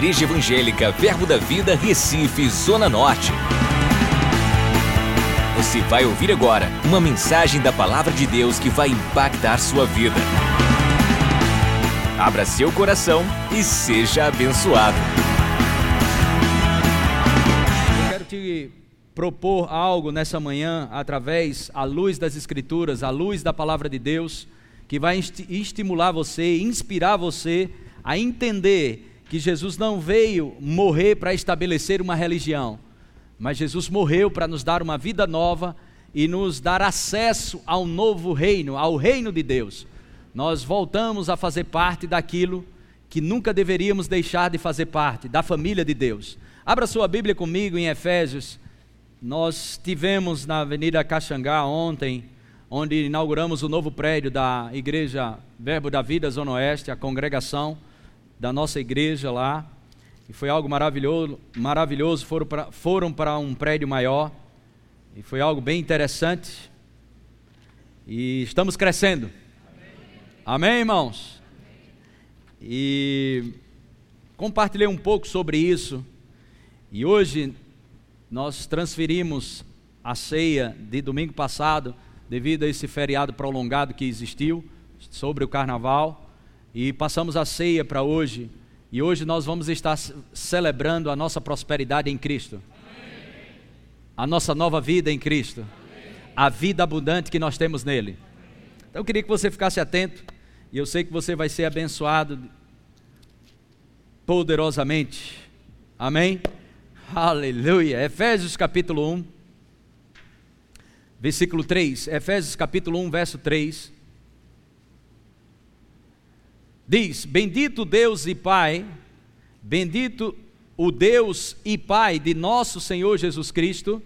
Igreja Evangélica Verbo da Vida, Recife, Zona Norte. Você vai ouvir agora uma mensagem da Palavra de Deus que vai impactar sua vida. Abra seu coração e seja abençoado. Eu quero te propor algo nessa manhã através à luz das Escrituras, à luz da Palavra de Deus, que vai estimular você, inspirar você a entender que Jesus não veio morrer para estabelecer uma religião, mas Jesus morreu para nos dar uma vida nova e nos dar acesso ao novo reino, ao reino de Deus. Nós voltamos a fazer parte daquilo que nunca deveríamos deixar de fazer parte, da família de Deus. Abra sua Bíblia comigo em Efésios. Nós tivemos na Avenida Caxangá ontem, onde inauguramos o novo prédio da Igreja Verbo da Vida Zona Oeste, a congregação da nossa igreja lá. E foi algo maravilhoso, maravilhoso. Foram para, foram um prédio maior. E foi algo bem interessante. E estamos crescendo. Amém, Amém irmãos? E compartilhei um pouco sobre isso. E hoje nós transferimos a ceia de domingo passado, devido a esse feriado prolongado que existiu sobre o carnaval e passamos a ceia para hoje. E hoje nós vamos estar celebrando a nossa prosperidade em Cristo. A nossa nova vida em Cristo. A vida abundante que nós temos nele. Então eu queria que você ficasse atento. E eu sei que você vai ser abençoado poderosamente. Amém? Aleluia. Efésios capítulo 1, versículo 3. Efésios capítulo 1, verso 3 diz: Bendito Deus e Pai, bendito o Deus e Pai de nosso Senhor Jesus Cristo,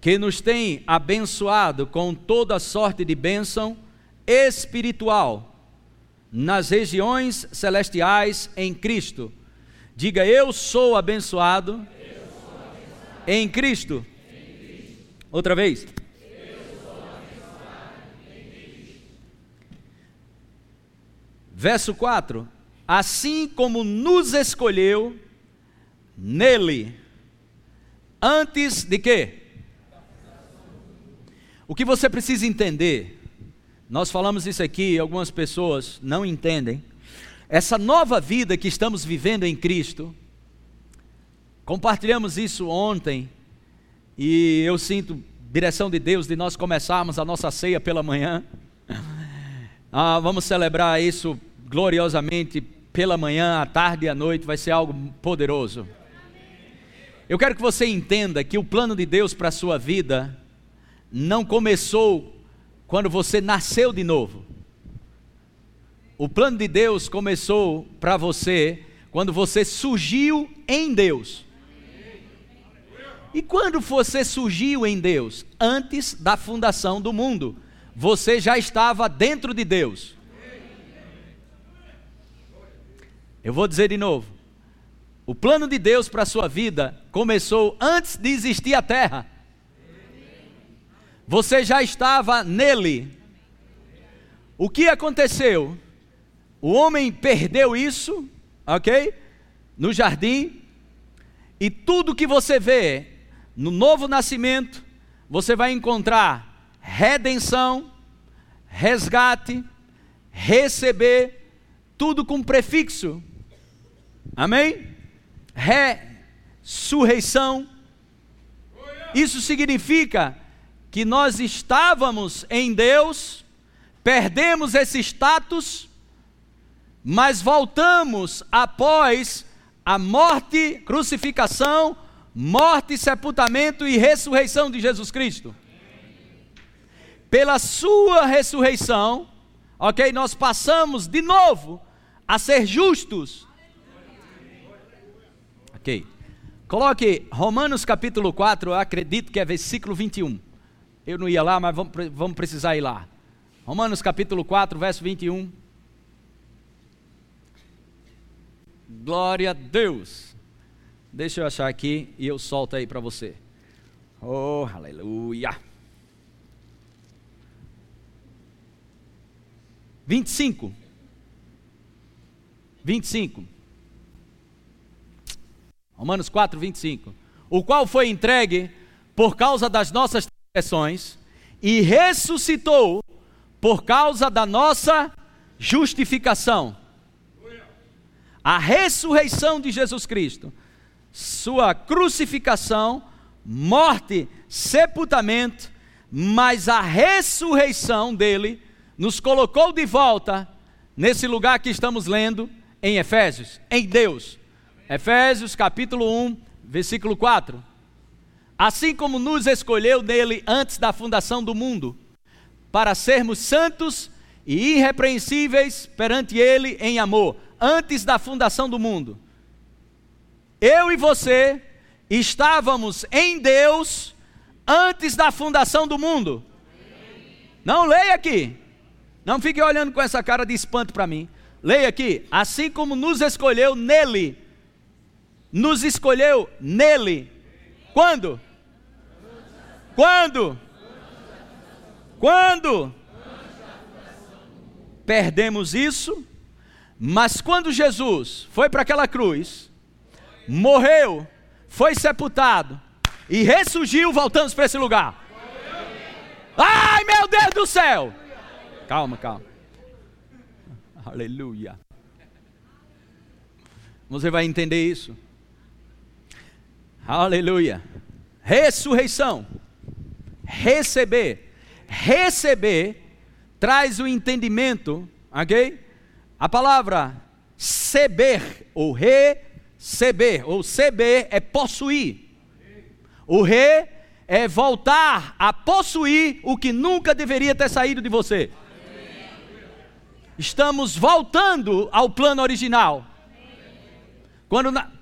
que nos tem abençoado com toda sorte de bênção espiritual nas regiões celestiais em Cristo. Diga, eu sou abençoado, eu sou abençoado. Em, Cristo. em Cristo. Outra vez. Verso 4: Assim como nos escolheu nele, antes de quê? O que você precisa entender, nós falamos isso aqui, algumas pessoas não entendem. Essa nova vida que estamos vivendo em Cristo, compartilhamos isso ontem, e eu sinto direção de Deus de nós começarmos a nossa ceia pela manhã. Ah, vamos celebrar isso gloriosamente pela manhã, à tarde e à noite, vai ser algo poderoso. Eu quero que você entenda que o plano de Deus para a sua vida não começou quando você nasceu de novo. O plano de Deus começou para você quando você surgiu em Deus. E quando você surgiu em Deus? Antes da fundação do mundo. Você já estava dentro de Deus. Eu vou dizer de novo. O plano de Deus para a sua vida começou antes de existir a terra. Você já estava nele. O que aconteceu? O homem perdeu isso, ok? No jardim. E tudo que você vê no novo nascimento, você vai encontrar redenção, resgate, receber, tudo com prefixo. Amém? Ressurreição. Isso significa que nós estávamos em Deus, perdemos esse status, mas voltamos após a morte, crucificação, morte, sepultamento e ressurreição de Jesus Cristo. Pela sua ressurreição, ok, nós passamos de novo a ser justos Ok. Coloque Romanos capítulo 4, eu acredito que é versículo 21. Eu não ia lá, mas vamos, vamos precisar ir lá. Romanos capítulo 4, verso 21. Glória a Deus. Deixa eu achar aqui e eu solto aí para você. Oh, aleluia. 25. 25. Romanos 4, 25. O qual foi entregue por causa das nossas transgressões e ressuscitou por causa da nossa justificação. A ressurreição de Jesus Cristo, sua crucificação, morte, sepultamento, mas a ressurreição dele nos colocou de volta nesse lugar que estamos lendo em Efésios, em Deus. Efésios capítulo 1, versículo 4. Assim como nos escolheu nele antes da fundação do mundo, para sermos santos e irrepreensíveis perante ele em amor, antes da fundação do mundo. Eu e você estávamos em Deus antes da fundação do mundo. Não leia aqui. Não fique olhando com essa cara de espanto para mim. Leia aqui. Assim como nos escolheu nele. Nos escolheu nele. Quando? Quando? Quando? Perdemos isso, mas quando Jesus foi para aquela cruz, morreu, foi sepultado e ressurgiu, voltamos para esse lugar. Ai meu Deus do céu! Calma, calma. Aleluia. Você vai entender isso. Aleluia. Ressurreição. Receber. Receber traz o entendimento, ok? A palavra seber ou receber, ou seber é possuir. O re é voltar a possuir o que nunca deveria ter saído de você. Estamos voltando ao plano original. Quando na...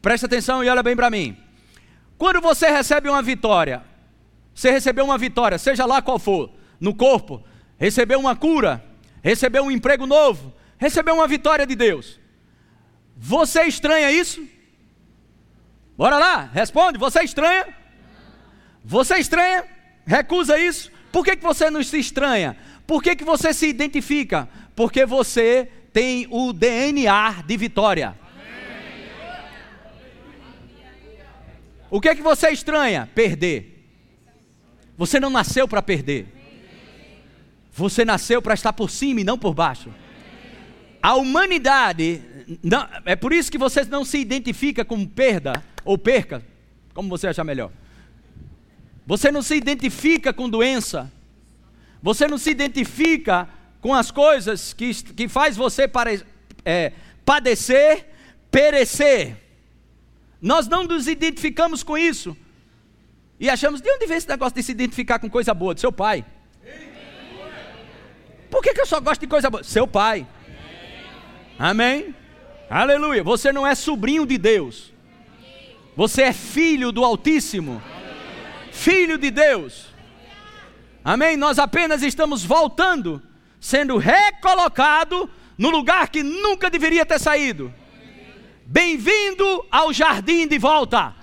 presta atenção e olha bem para mim. Quando você recebe uma vitória, você recebeu uma vitória, seja lá qual for, no corpo, recebeu uma cura, recebeu um emprego novo, recebeu uma vitória de Deus. Você estranha isso? Bora lá, responde. Você estranha? Você estranha? Recusa isso? Por que, que você não se estranha? Por que, que você se identifica? Porque você tem o DNA de vitória. O que é que você estranha? Perder. Você não nasceu para perder. Você nasceu para estar por cima e não por baixo. A humanidade, não, é por isso que você não se identifica com perda ou perca, como você achar melhor. Você não se identifica com doença. Você não se identifica com as coisas que, que faz você pare, é, padecer, perecer. Nós não nos identificamos com isso. E achamos, de onde vem esse negócio de se identificar com coisa boa? Do seu pai. Por que, que eu só gosto de coisa boa? Seu pai. Amém? Aleluia. Você não é sobrinho de Deus. Você é filho do Altíssimo. Filho de Deus. Amém? Nós apenas estamos voltando, sendo recolocado no lugar que nunca deveria ter saído. Bem-vindo ao jardim de volta.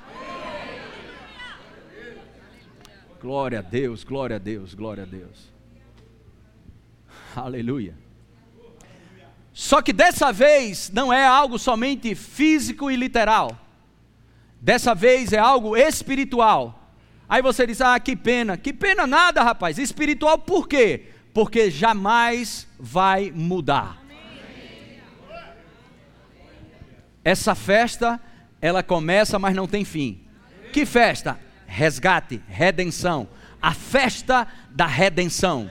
Glória a Deus, glória a Deus, glória a Deus. Aleluia. Só que dessa vez não é algo somente físico e literal. Dessa vez é algo espiritual. Aí você diz: "Ah, que pena". Que pena nada, rapaz. Espiritual por quê? Porque jamais vai mudar. Essa festa, ela começa, mas não tem fim. Que festa? Resgate, redenção. A festa da redenção.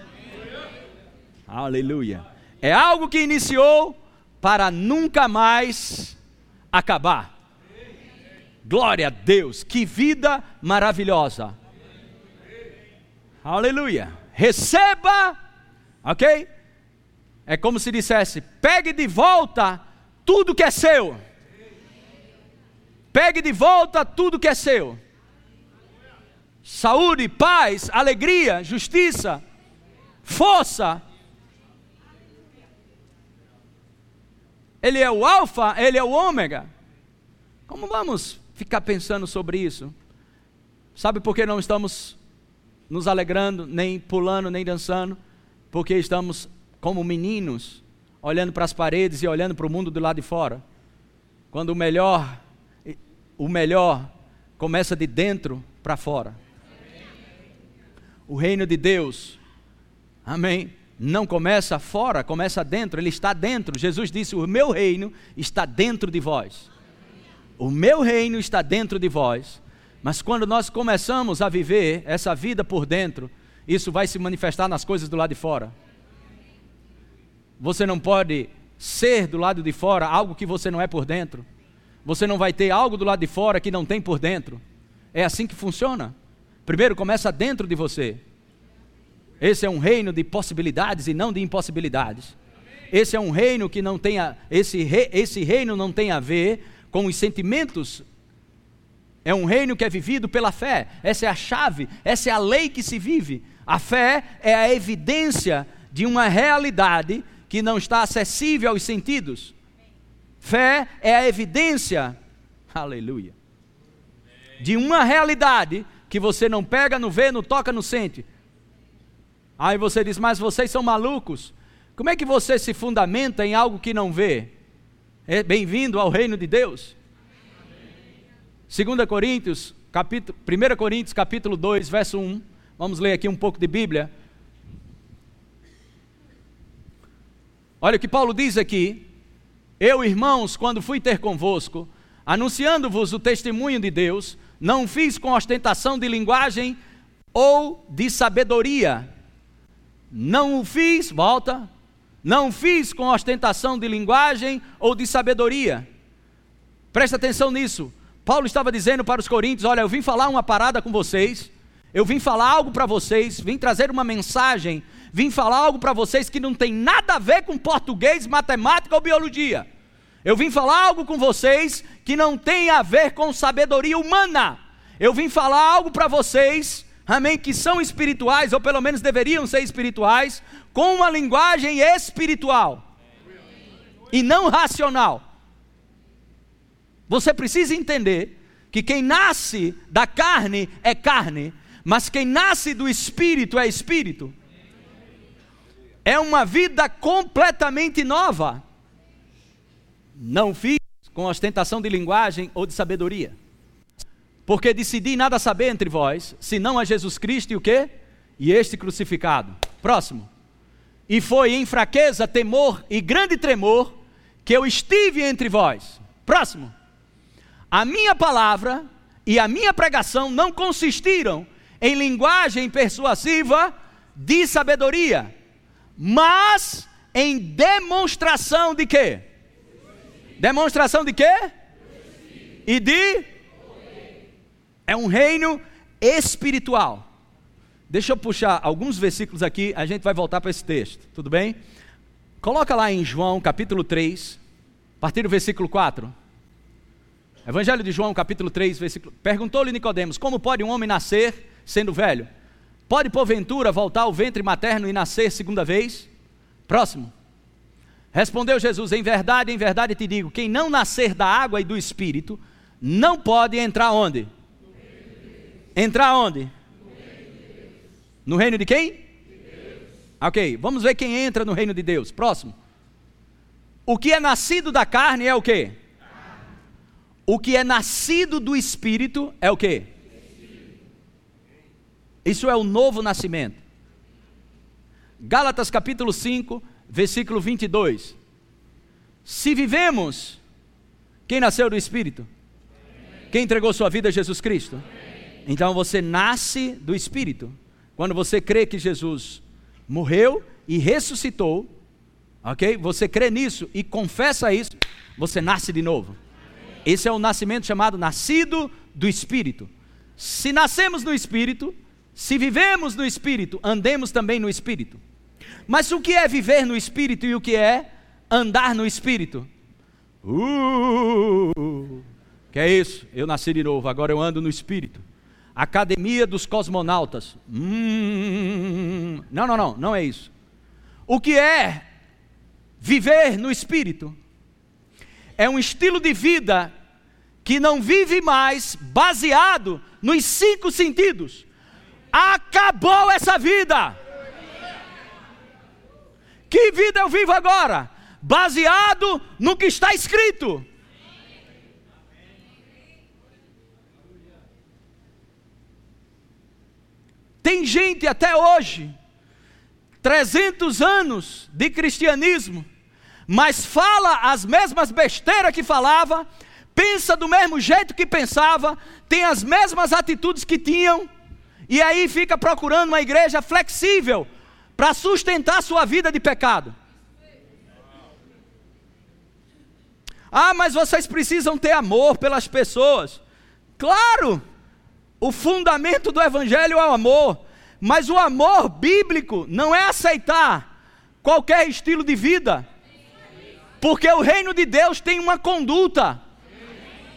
Aleluia. É algo que iniciou para nunca mais acabar. Glória a Deus, que vida maravilhosa. Aleluia. Receba, ok? É como se dissesse: pegue de volta tudo que é seu. Pegue de volta tudo que é seu. Saúde, paz, alegria, justiça, força. Ele é o alfa, ele é o ômega. Como vamos ficar pensando sobre isso? Sabe por que não estamos nos alegrando, nem pulando, nem dançando? Porque estamos como meninos, olhando para as paredes e olhando para o mundo do lado de fora. Quando o melhor o melhor começa de dentro para fora. O reino de Deus, amém, não começa fora, começa dentro, ele está dentro. Jesus disse: O meu reino está dentro de vós. O meu reino está dentro de vós. Mas quando nós começamos a viver essa vida por dentro, isso vai se manifestar nas coisas do lado de fora. Você não pode ser do lado de fora algo que você não é por dentro. Você não vai ter algo do lado de fora que não tem por dentro. É assim que funciona. Primeiro começa dentro de você. Esse é um reino de possibilidades e não de impossibilidades. Esse é um reino que não tem a, esse, re, esse reino não tem a ver com os sentimentos. É um reino que é vivido pela fé. Essa é a chave, essa é a lei que se vive. A fé é a evidência de uma realidade que não está acessível aos sentidos. Fé é a evidência, aleluia, de uma realidade que você não pega, não vê, não toca, não sente. Aí você diz, mas vocês são malucos. Como é que você se fundamenta em algo que não vê? É bem-vindo ao reino de Deus. 2 Coríntios, capítulo, 1 Coríntios, capítulo 2, verso 1. Vamos ler aqui um pouco de Bíblia. Olha o que Paulo diz aqui. Eu, irmãos, quando fui ter convosco, anunciando-vos o testemunho de Deus, não fiz com ostentação de linguagem ou de sabedoria. Não o fiz, volta, não fiz com ostentação de linguagem ou de sabedoria. Presta atenção nisso. Paulo estava dizendo para os coríntios: Olha, eu vim falar uma parada com vocês, eu vim falar algo para vocês, vim trazer uma mensagem vim falar algo para vocês que não tem nada a ver com português, matemática ou biologia. Eu vim falar algo com vocês que não tem a ver com sabedoria humana. Eu vim falar algo para vocês, amém, que são espirituais, ou pelo menos deveriam ser espirituais, com uma linguagem espiritual e não racional. Você precisa entender que quem nasce da carne é carne, mas quem nasce do espírito é espírito é uma vida completamente nova. Não fiz com ostentação de linguagem ou de sabedoria. Porque decidi nada saber entre vós, senão a Jesus Cristo e o quê? E este crucificado. Próximo. E foi em fraqueza, temor e grande tremor que eu estive entre vós. Próximo. A minha palavra e a minha pregação não consistiram em linguagem persuasiva de sabedoria, mas em demonstração de quê? Demonstração de quê? E de? É um reino espiritual. Deixa eu puxar alguns versículos aqui, a gente vai voltar para esse texto, tudo bem? Coloca lá em João capítulo 3, a partir do versículo 4. Evangelho de João, capítulo 3, versículo. Perguntou-lhe Nicodemos: Como pode um homem nascer sendo velho? Pode porventura voltar ao ventre materno e nascer segunda vez? Próximo. Respondeu Jesus: Em verdade, em verdade te digo: quem não nascer da água e do espírito, não pode entrar onde? Entrar onde? No reino de quem? Ok, vamos ver quem entra no reino de Deus. Próximo. O que é nascido da carne é o que? O que é nascido do espírito é o que? Isso é o novo nascimento. Gálatas capítulo 5, versículo 22. Se vivemos, quem nasceu do Espírito? Quem entregou sua vida a Jesus Cristo? Então você nasce do Espírito. Quando você crê que Jesus morreu e ressuscitou, ok? Você crê nisso e confessa isso, você nasce de novo. Esse é o nascimento chamado nascido do Espírito. Se nascemos no Espírito, se vivemos no Espírito, andemos também no Espírito. Mas o que é viver no Espírito e o que é andar no Espírito? Uh, que é isso? Eu nasci de novo, agora eu ando no Espírito. Academia dos Cosmonautas. Hum, não, não, não, não é isso. O que é viver no Espírito? É um estilo de vida que não vive mais baseado nos cinco sentidos Acabou essa vida. Que vida eu vivo agora? Baseado no que está escrito. Tem gente até hoje, 300 anos de cristianismo, mas fala as mesmas besteiras que falava, pensa do mesmo jeito que pensava, tem as mesmas atitudes que tinham, e aí fica procurando uma igreja flexível para sustentar sua vida de pecado. Ah, mas vocês precisam ter amor pelas pessoas. Claro, o fundamento do Evangelho é o amor, mas o amor bíblico não é aceitar qualquer estilo de vida, porque o reino de Deus tem uma conduta.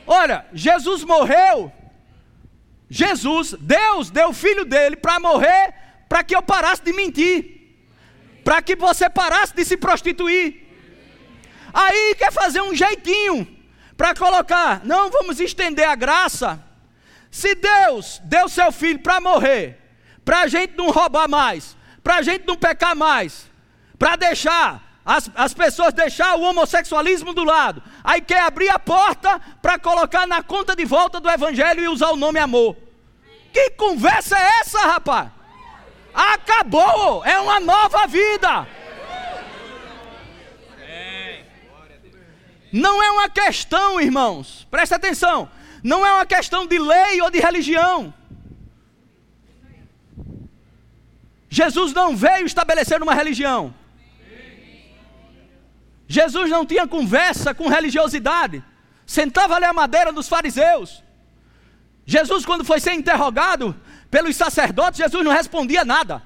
Olha, Jesus morreu, Jesus, Deus deu o filho dele para morrer, para que eu parasse de mentir, para que você parasse de se prostituir. Aí quer fazer um jeitinho para colocar, não vamos estender a graça. Se Deus deu seu filho para morrer, para a gente não roubar mais, para a gente não pecar mais, para deixar as, as pessoas deixar o homossexualismo do lado, aí quer abrir a porta para colocar na conta de volta do evangelho e usar o nome amor. Que conversa é essa, rapaz? Acabou, é uma nova vida. Não é uma questão, irmãos, presta atenção, não é uma questão de lei ou de religião. Jesus não veio estabelecer uma religião. Jesus não tinha conversa com religiosidade, sentava ali a madeira dos fariseus. Jesus, quando foi ser interrogado pelos sacerdotes, Jesus não respondia nada.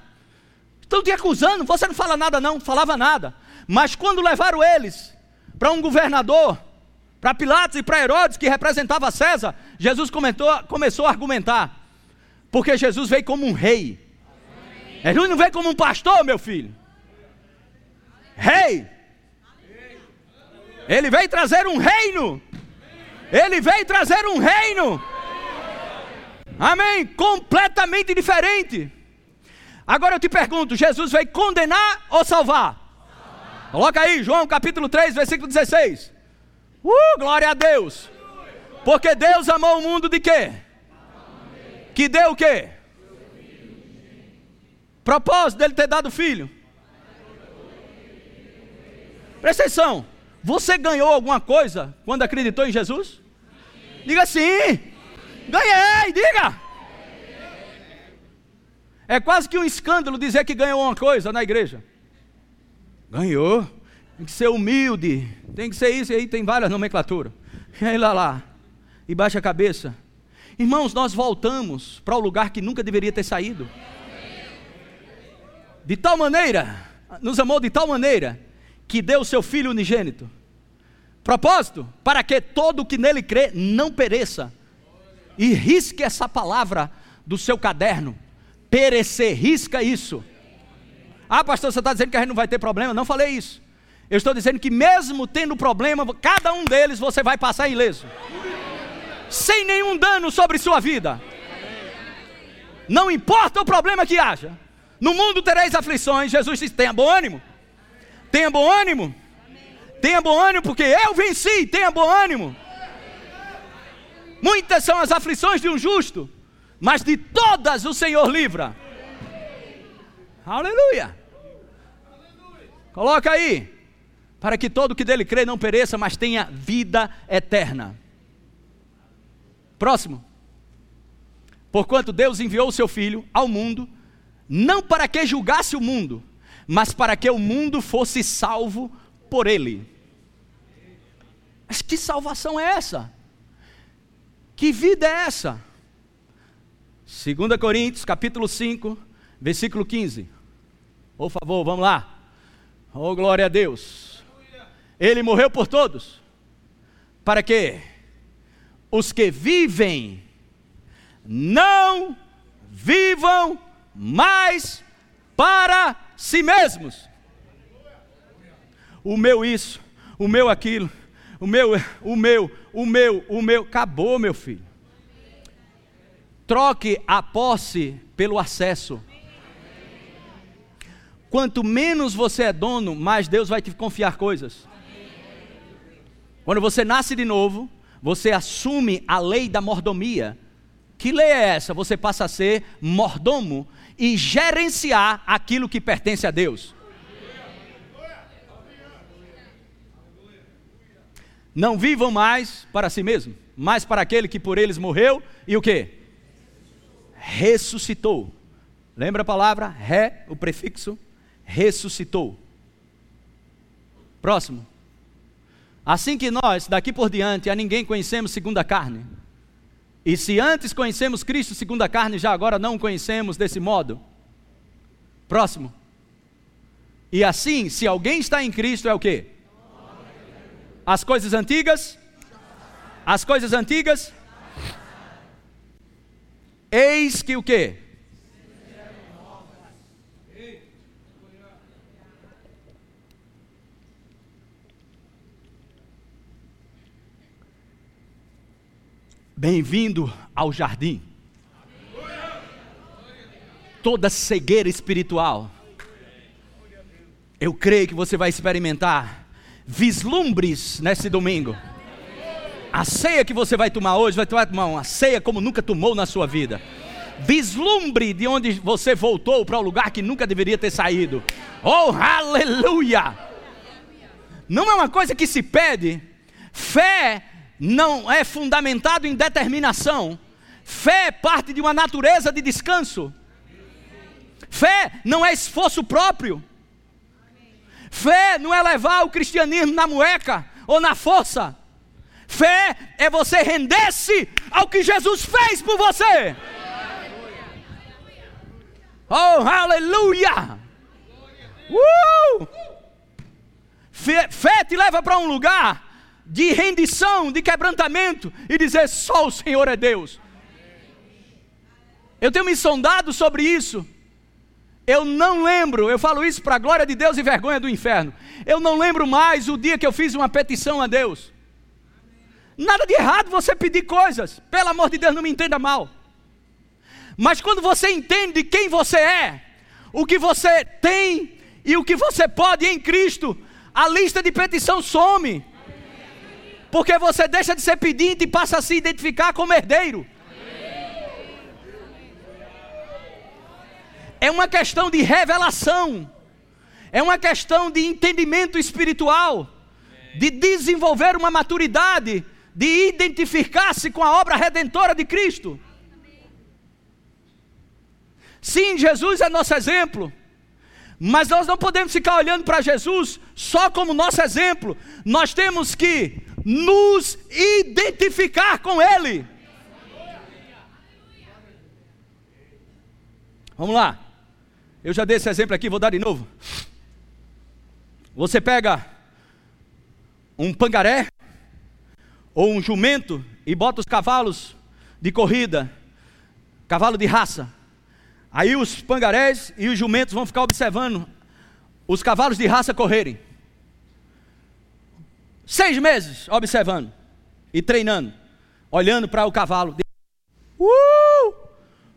Estão te acusando, você não fala nada, não, falava nada. Mas quando levaram eles para um governador, para Pilatos e para Herodes, que representava César, Jesus comentou, começou a argumentar. Porque Jesus veio como um rei. Ele não veio como um pastor, meu filho. Rei. Ele veio trazer um reino. Ele veio trazer um reino. Amém? Completamente diferente. Agora eu te pergunto: Jesus veio condenar ou salvar? Coloca aí, João capítulo 3, versículo 16. Uh, glória a Deus. Porque Deus amou o mundo de quê? Que deu o quê? Propósito dele ter dado filho. Presta atenção. Você ganhou alguma coisa quando acreditou em Jesus? Diga sim. Ganhei, diga. É quase que um escândalo dizer que ganhou uma coisa na igreja. Ganhou. Tem que ser humilde. Tem que ser isso. E aí tem várias nomenclaturas. E aí lá lá. E baixa a cabeça. Irmãos, nós voltamos para o lugar que nunca deveria ter saído. De tal maneira, nos amou de tal maneira, que deu o seu Filho unigênito. Propósito, para que todo o que nele crê não pereça. E risque essa palavra do seu caderno. Perecer, risca isso. Ah, pastor, você está dizendo que a gente não vai ter problema? Não falei isso. Eu estou dizendo que mesmo tendo problema, cada um deles você vai passar ileso. Sem nenhum dano sobre sua vida. Não importa o problema que haja. No mundo tereis aflições. Jesus disse: tenha bom ânimo. Tenha bom ânimo. Tenha bom ânimo, porque eu venci. Tenha bom ânimo. Muitas são as aflições de um justo, mas de todas o Senhor livra. Aleluia. Coloca aí. Para que todo que dele crê não pereça, mas tenha vida eterna. Próximo. Porquanto Deus enviou o seu Filho ao mundo, não para que julgasse o mundo, mas para que o mundo fosse salvo por ele. Mas que salvação é essa? Que vida é essa? 2 Coríntios, capítulo 5, versículo 15. Por favor, vamos lá. Oh, glória a Deus. Ele morreu por todos. Para que os que vivem não vivam mais para si mesmos. O meu isso, o meu aquilo, o meu, o meu, o meu, o meu, acabou, meu filho. Troque a posse pelo acesso. Quanto menos você é dono, mais Deus vai te confiar coisas. Quando você nasce de novo, você assume a lei da mordomia. Que lei é essa? Você passa a ser mordomo e gerenciar aquilo que pertence a Deus. Não vivam mais para si mesmo, mas para aquele que por eles morreu e o que? Ressuscitou. Lembra a palavra ré, o prefixo? Ressuscitou. Próximo. Assim que nós, daqui por diante, a ninguém conhecemos segundo a carne. E se antes conhecemos Cristo segundo a carne, já agora não o conhecemos desse modo. Próximo. E assim, se alguém está em Cristo, é o que? As coisas antigas? As coisas antigas? Eis que o que? Bem-vindo ao jardim. Toda cegueira espiritual. Eu creio que você vai experimentar vislumbres nesse domingo. A ceia que você vai tomar hoje vai tomar uma ceia como nunca tomou na sua vida. Vislumbre de onde você voltou para o lugar que nunca deveria ter saído. Oh, aleluia! Não é uma coisa que se pede. Fé não é fundamentado em determinação. Fé é parte de uma natureza de descanso. Fé não é esforço próprio. Fé não é levar o cristianismo na mueca ou na força. Fé é você render-se ao que Jesus fez por você. Oh, aleluia! Uh! Fé, fé te leva para um lugar de rendição, de quebrantamento e dizer: só o Senhor é Deus. Eu tenho me sondado sobre isso. Eu não lembro, eu falo isso para a glória de Deus e vergonha do inferno. Eu não lembro mais o dia que eu fiz uma petição a Deus. Nada de errado você pedir coisas, pelo amor de Deus, não me entenda mal. Mas quando você entende quem você é, o que você tem e o que você pode em Cristo, a lista de petição some. Porque você deixa de ser pedinte e passa a se identificar como herdeiro. É uma questão de revelação. É uma questão de entendimento espiritual, de desenvolver uma maturidade, de identificar-se com a obra redentora de Cristo. Sim, Jesus é nosso exemplo. Mas nós não podemos ficar olhando para Jesus só como nosso exemplo. Nós temos que nos identificar com Ele. Vamos lá. Eu já dei esse exemplo aqui, vou dar de novo. Você pega um pangaré ou um jumento e bota os cavalos de corrida, cavalo de raça. Aí os pangarés e os jumentos vão ficar observando os cavalos de raça correrem. Seis meses observando e treinando, olhando para o cavalo. Uh!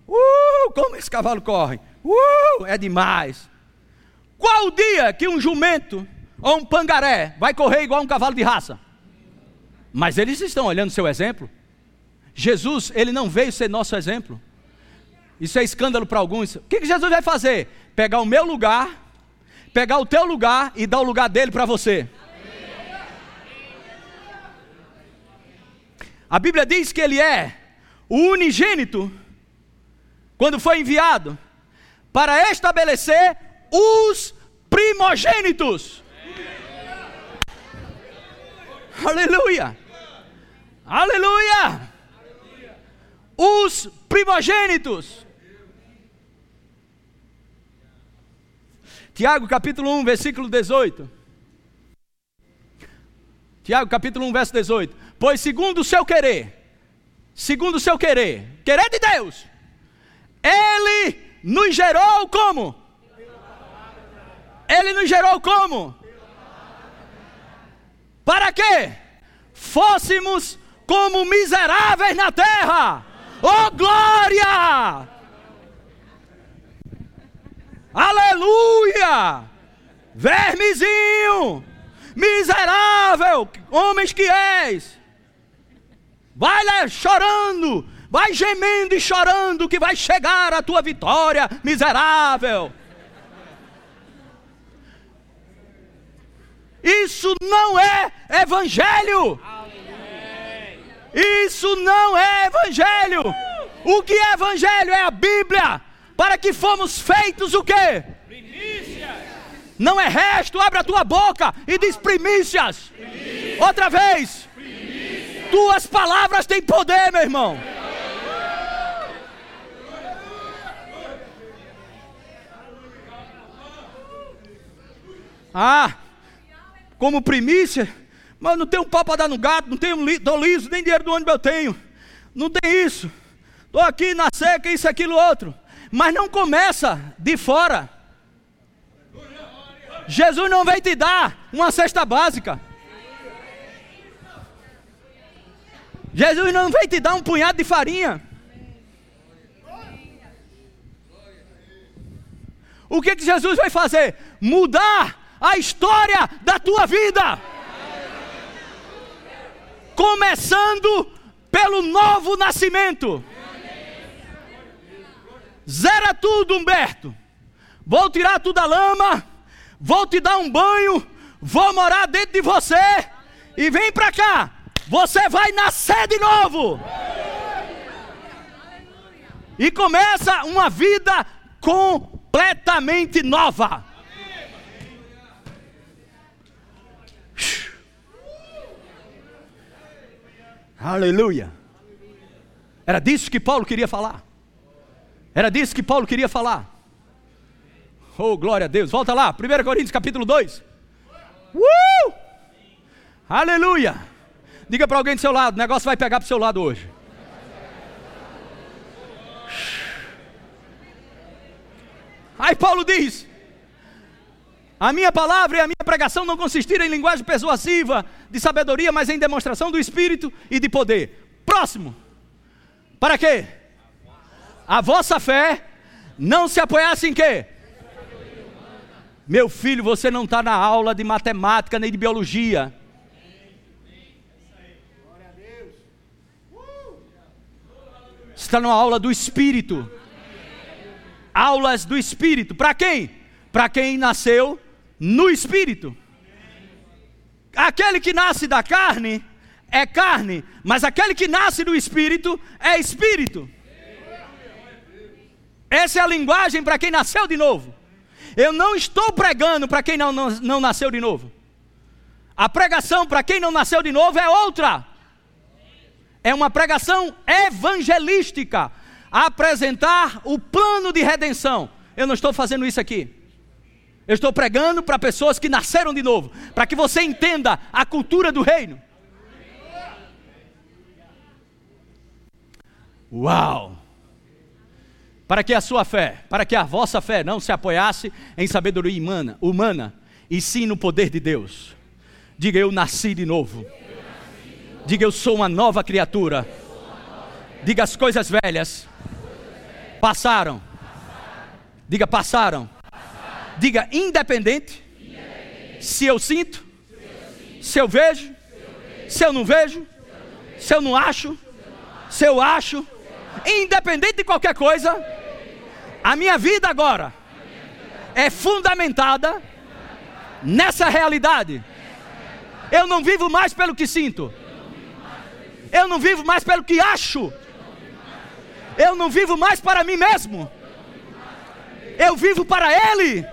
Uh! Como esse cavalo corre! Uh! É demais. Qual o dia que um jumento ou um pangaré vai correr igual um cavalo de raça? Mas eles estão olhando seu exemplo. Jesus, ele não veio ser nosso exemplo. Isso é escândalo para alguns. O que, que Jesus vai fazer? Pegar o meu lugar, pegar o teu lugar e dar o lugar dele para você. A Bíblia diz que ele é o unigênito quando foi enviado para estabelecer os primogênitos. Aleluia! Aleluia! Os primogênitos. Tiago capítulo 1, versículo 18. Tiago capítulo 1, verso 18. Pois segundo o seu querer, segundo o seu querer, querer de Deus, Ele nos gerou como? Ele nos gerou como? Para quê? Fôssemos como miseráveis na terra. Oh glória! Aleluia! Vermezinho! Miserável! Homens que és! Vai lá chorando, vai gemendo e chorando que vai chegar a tua vitória, miserável. Isso não é evangelho. Isso não é evangelho. O que é evangelho é a Bíblia, para que fomos feitos o quê? Não é resto, abre a tua boca e diz primícias. Outra vez. Tuas palavras têm poder, meu irmão. Ah, como primícia, mas não tenho um pau para dar no gato, não tenho um liso, nem dinheiro do ônibus eu tenho. Não tem isso. Estou aqui na seca, isso, aquilo, outro. Mas não começa de fora. Jesus não vai te dar uma cesta básica. Jesus não vai te dar um punhado de farinha. O que, que Jesus vai fazer? Mudar a história da tua vida. Começando pelo novo nascimento. Zera tudo, Humberto. Vou tirar tudo a lama, vou te dar um banho, vou morar dentro de você e vem para cá. Você vai nascer de novo. E começa uma vida completamente nova. Aleluia. Era disso que Paulo queria falar. Era disso que Paulo queria falar. Oh, glória a Deus. Volta lá, 1 Coríntios capítulo 2. Uh! Aleluia. Diga para alguém do seu lado, o negócio vai pegar para o seu lado hoje. Aí Paulo diz: a minha palavra e a minha pregação não consistiram em linguagem persuasiva, de sabedoria, mas em demonstração do Espírito e de poder. Próximo. Para quê? A vossa fé não se apoiasse em quê? Meu filho, você não está na aula de matemática nem de biologia. Você está numa aula do Espírito. Aulas do Espírito. Para quem? Para quem nasceu no espírito. Aquele que nasce da carne é carne, mas aquele que nasce do espírito é espírito. Essa é a linguagem para quem nasceu de novo. Eu não estou pregando para quem não, não, não nasceu de novo. A pregação para quem não nasceu de novo é outra. É uma pregação evangelística. Apresentar o plano de redenção. Eu não estou fazendo isso aqui. Eu estou pregando para pessoas que nasceram de novo, para que você entenda a cultura do reino. Uau! Para que a sua fé, para que a vossa fé não se apoiasse em sabedoria humana, humana e sim no poder de Deus. Diga eu nasci de novo. Diga eu sou uma nova criatura. Diga as coisas velhas passaram. Diga passaram Diga independente. Se eu sinto, se eu, vejo. Se eu não vejo, se eu não acho, se eu acho, independente de qualquer coisa, a minha vida agora é fundamentada nessa realidade. Eu não vivo mais pelo que sinto. Eu não vivo mais pelo que acho. Eu não vivo mais para mim mesmo. Eu vivo para Ele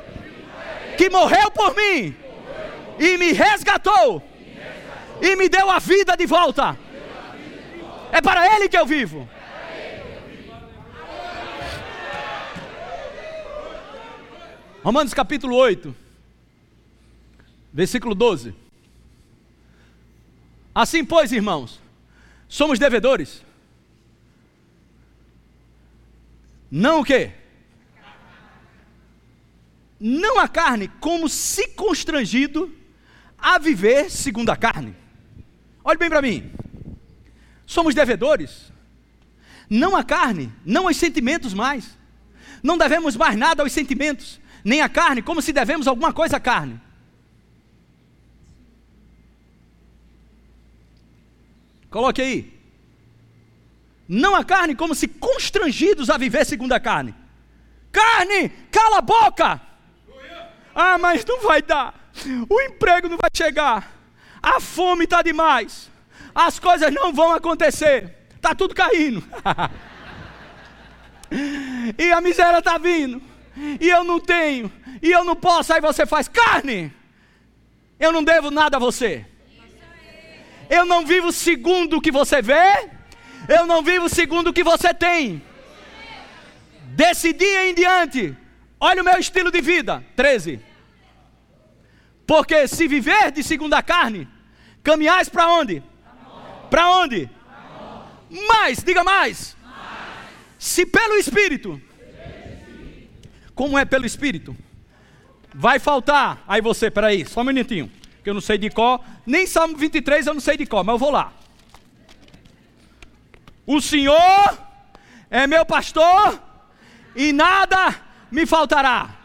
que morreu por mim e me resgatou e me deu a vida de volta. É para Ele que eu vivo. Romanos capítulo 8, versículo 12. Assim, pois, irmãos, somos devedores. Não o quê? não a carne, como se constrangido a viver segundo a carne. Olhe bem para mim. Somos devedores, não a carne, não aos sentimentos mais. Não devemos mais nada aos sentimentos, nem à carne, como se devemos alguma coisa à carne. Coloque aí. não a carne, como se constrangidos a viver segundo a carne. Carne, cala a boca! Ah, mas não vai dar. O emprego não vai chegar. A fome está demais. As coisas não vão acontecer. Está tudo caindo. e a miséria está vindo. E eu não tenho. E eu não posso. Aí você faz carne. Eu não devo nada a você. Eu não vivo segundo o que você vê. Eu não vivo segundo o que você tem. Desse dia em diante, olha o meu estilo de vida. 13. Porque se viver de segundo a carne, caminhais para onde? Para onde? Mais, diga mais. mais. Se pelo Espírito. Como é pelo Espírito? Vai faltar. Aí você, peraí, só um minutinho. Que eu não sei de qual. Nem Salmo 23 eu não sei de qual, mas eu vou lá. O Senhor é meu pastor e nada me faltará.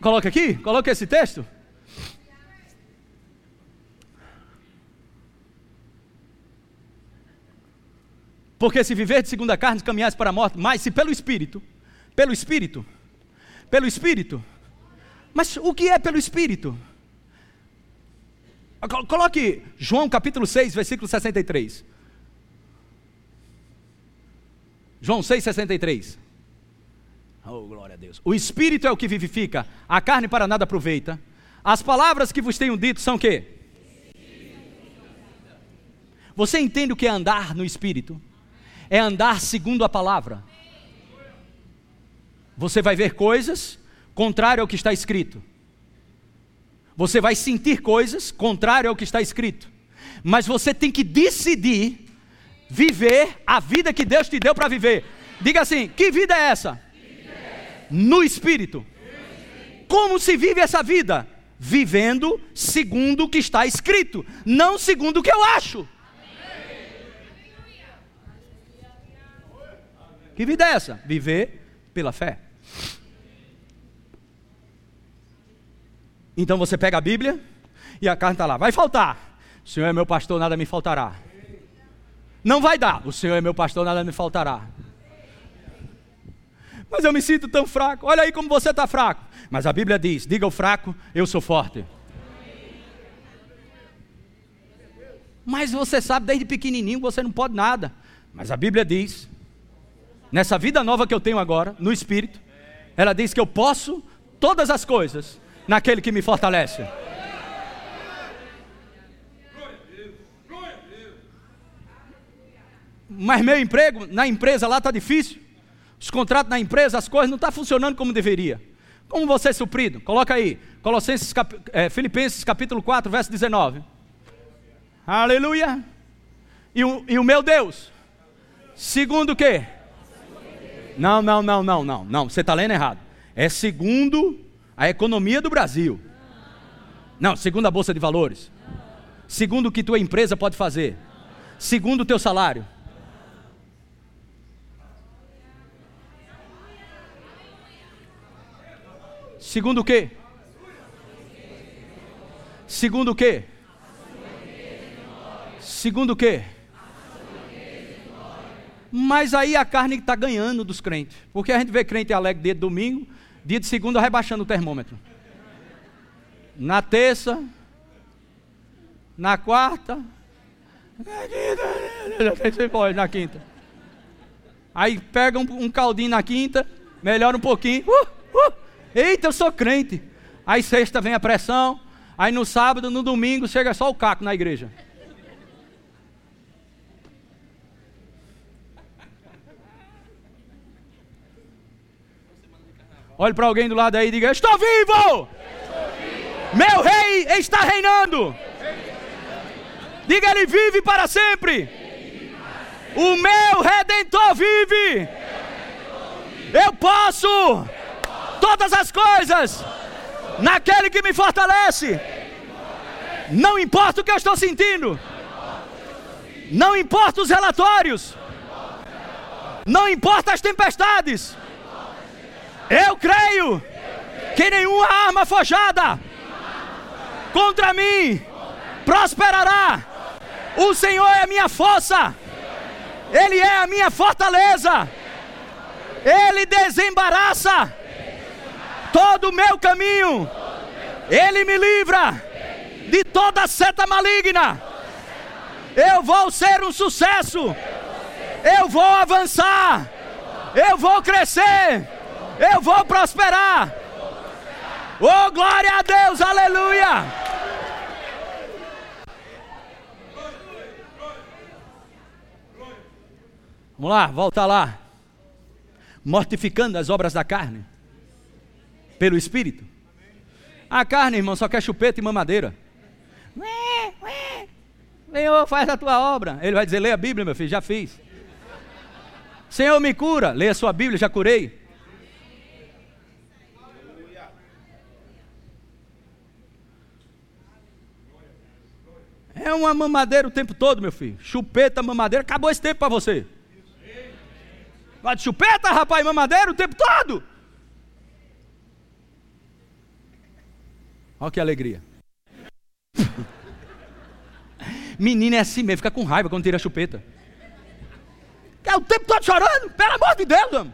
Coloca aqui, coloca esse texto. Porque se viver de segunda carne, caminhares para a morte, mas se pelo Espírito, pelo Espírito, pelo Espírito. Mas o que é pelo Espírito? Coloque João capítulo 6, versículo 63. João 6, 63. Oh, glória a Deus. O Espírito é o que vivifica, a carne para nada aproveita. As palavras que vos tenho dito são o quê? Você entende o que é andar no Espírito? É andar segundo a palavra. Você vai ver coisas contrário ao que está escrito. Você vai sentir coisas contrário ao que está escrito. Mas você tem que decidir viver a vida que Deus te deu para viver. Diga assim: que vida é essa? no espírito. Como se vive essa vida? Vivendo segundo o que está escrito, não segundo o que eu acho. Que vida é essa? Viver pela fé. Então você pega a Bíblia e a carne está lá. Vai faltar. O Senhor é meu pastor, nada me faltará. Não vai dar. O Senhor é meu pastor, nada me faltará. Mas eu me sinto tão fraco. Olha aí como você está fraco. Mas a Bíblia diz: diga o fraco, eu sou forte. Mas você sabe desde pequenininho você não pode nada. Mas a Bíblia diz, nessa vida nova que eu tenho agora, no Espírito, ela diz que eu posso todas as coisas naquele que me fortalece. Mas meu emprego na empresa lá está difícil os contratos na empresa, as coisas não estão tá funcionando como deveria. Como você é suprido? Coloca aí, Colossenses, cap, é, Filipenses capítulo 4, verso 19. Aleluia. E o, e o meu Deus, segundo o quê? Não, não, não, não, não, não, você está lendo errado. É segundo a economia do Brasil. Não, segundo a Bolsa de Valores. Segundo o que tua empresa pode fazer. Segundo o teu salário. Segundo o quê? Segundo o quê? Segundo o quê? Mas aí a carne está ganhando dos crentes. Porque a gente vê crente alegre dia de domingo, dia de segunda rebaixando o termômetro. Na terça, na quarta, na quinta. Aí pega um, um caldinho na quinta, melhora um pouquinho. Uh, uh, Eita, eu sou crente. Aí sexta vem a pressão. Aí no sábado, no domingo, chega só o caco na igreja. Olhe para alguém do lado aí e diga: Estou vivo! Meu rei está reinando! Diga: Ele vive para sempre! O meu redentor vive! Eu posso! todas as coisas naquele que me fortalece. Não importa o que eu estou sentindo. Não importa os relatórios. Não importa as tempestades. Eu creio que nenhuma arma forjada contra mim prosperará. O Senhor é a minha força, Ele é a minha fortaleza, Ele desembaraça todo o meu caminho, Ele me livra de toda seta maligna. Eu vou ser um sucesso, eu vou avançar, eu vou crescer, eu vou prosperar. Oh, glória a Deus, aleluia! Vamos lá, volta lá. Mortificando as obras da carne pelo Espírito. A carne, irmão, só quer chupeta e mamadeira. Senhor, faz a tua obra. Ele vai dizer: leia a Bíblia, meu filho, já fiz. Senhor, me cura. Leia a sua Bíblia, já curei. É uma mamadeira o tempo todo, meu filho. Chupeta, mamadeira, acabou esse tempo para você. Vai de chupeta, rapaz, mamadeira o tempo todo. Olha que alegria. Menina é assim mesmo, fica com raiva quando tira a chupeta. É o tempo todo chorando, pelo amor de Deus.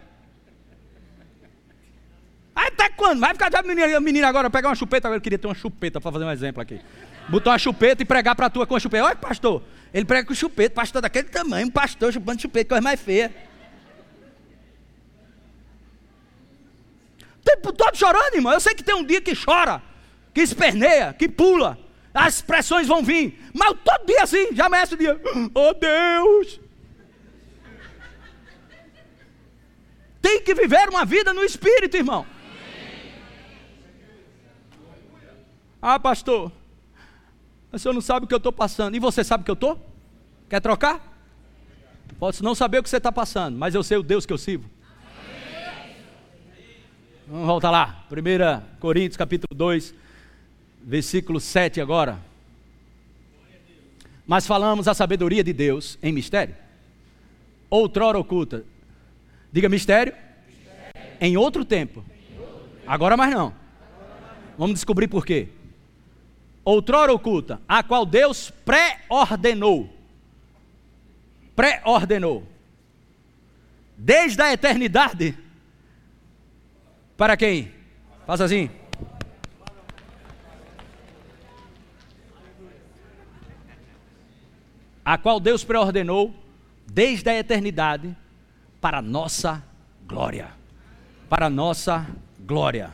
Aí até quando? Vai ficar de menina, menina agora pegar uma chupeta, eu queria ter uma chupeta para fazer um exemplo aqui botar uma chupeta e pregar para tua com a chupeta. Olha, pastor, ele prega com chupeta, pastor daquele tamanho, um pastor chupando chupeta, coisa mais feia. Tempo todo chorando, irmão. Eu sei que tem um dia que chora, que esperneia, que pula. As expressões vão vir. Mas todo dia assim, já amanhece o dia. Oh Deus! Tem que viver uma vida no Espírito, irmão. Ah, pastor, mas o senhor não sabe o que eu estou passando. E você sabe o que eu estou? Quer trocar? Posso não saber o que você está passando, mas eu sei o Deus que eu sirvo. Vamos voltar lá. 1 Coríntios capítulo 2, versículo 7 agora. Mas falamos a sabedoria de Deus em mistério. Outrora oculta. Diga mistério. mistério. Em outro tempo. Agora mais não. Vamos descobrir por quê outrora oculta, a qual Deus pré-ordenou. Pré-ordenou. Desde a eternidade. Para quem? Faça assim. A qual Deus pré-ordenou desde a eternidade para nossa glória. Para nossa glória.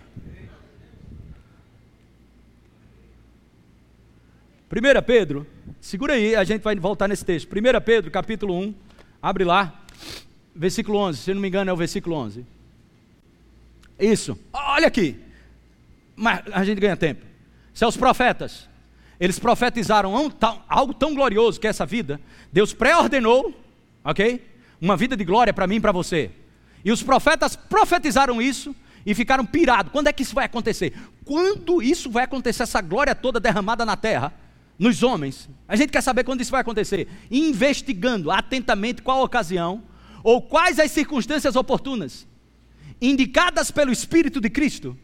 1 Pedro, segura aí, a gente vai voltar nesse texto. 1 Pedro, capítulo 1, abre lá, versículo 11, se não me engano é o versículo 11. Isso, olha aqui, mas a gente ganha tempo. Seus profetas, eles profetizaram algo tão glorioso que é essa vida, Deus pré-ordenou, ok? Uma vida de glória para mim e para você. E os profetas profetizaram isso e ficaram pirados. Quando é que isso vai acontecer? Quando isso vai acontecer, essa glória toda derramada na terra? Nos homens. A gente quer saber quando isso vai acontecer. Investigando atentamente qual a ocasião ou quais as circunstâncias oportunas indicadas pelo Espírito de Cristo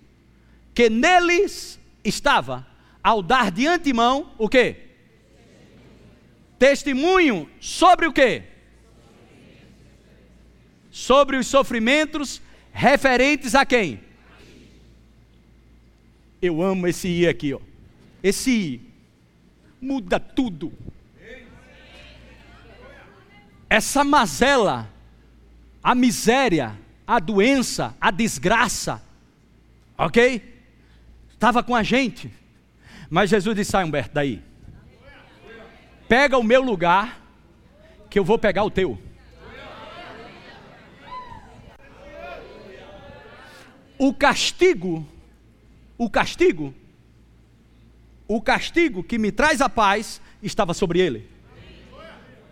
que neles estava ao dar de antemão o que? Testemunho sobre o que? Sobre os sofrimentos referentes a quem? Eu amo esse I aqui, ó. Esse I muda tudo. Essa mazela, a miséria, a doença, a desgraça, ok? Estava com a gente, mas Jesus disse: sai, Humberto, daí. Pega o meu lugar, que eu vou pegar o teu. O castigo, o castigo o castigo que me traz a paz estava sobre ele.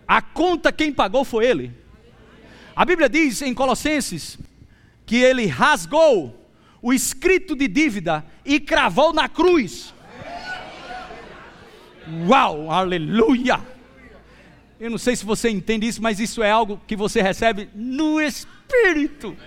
A conta quem pagou foi ele. A Bíblia diz em Colossenses que ele rasgou o escrito de dívida e cravou na cruz. Uau, aleluia! Eu não sei se você entende isso, mas isso é algo que você recebe no Espírito.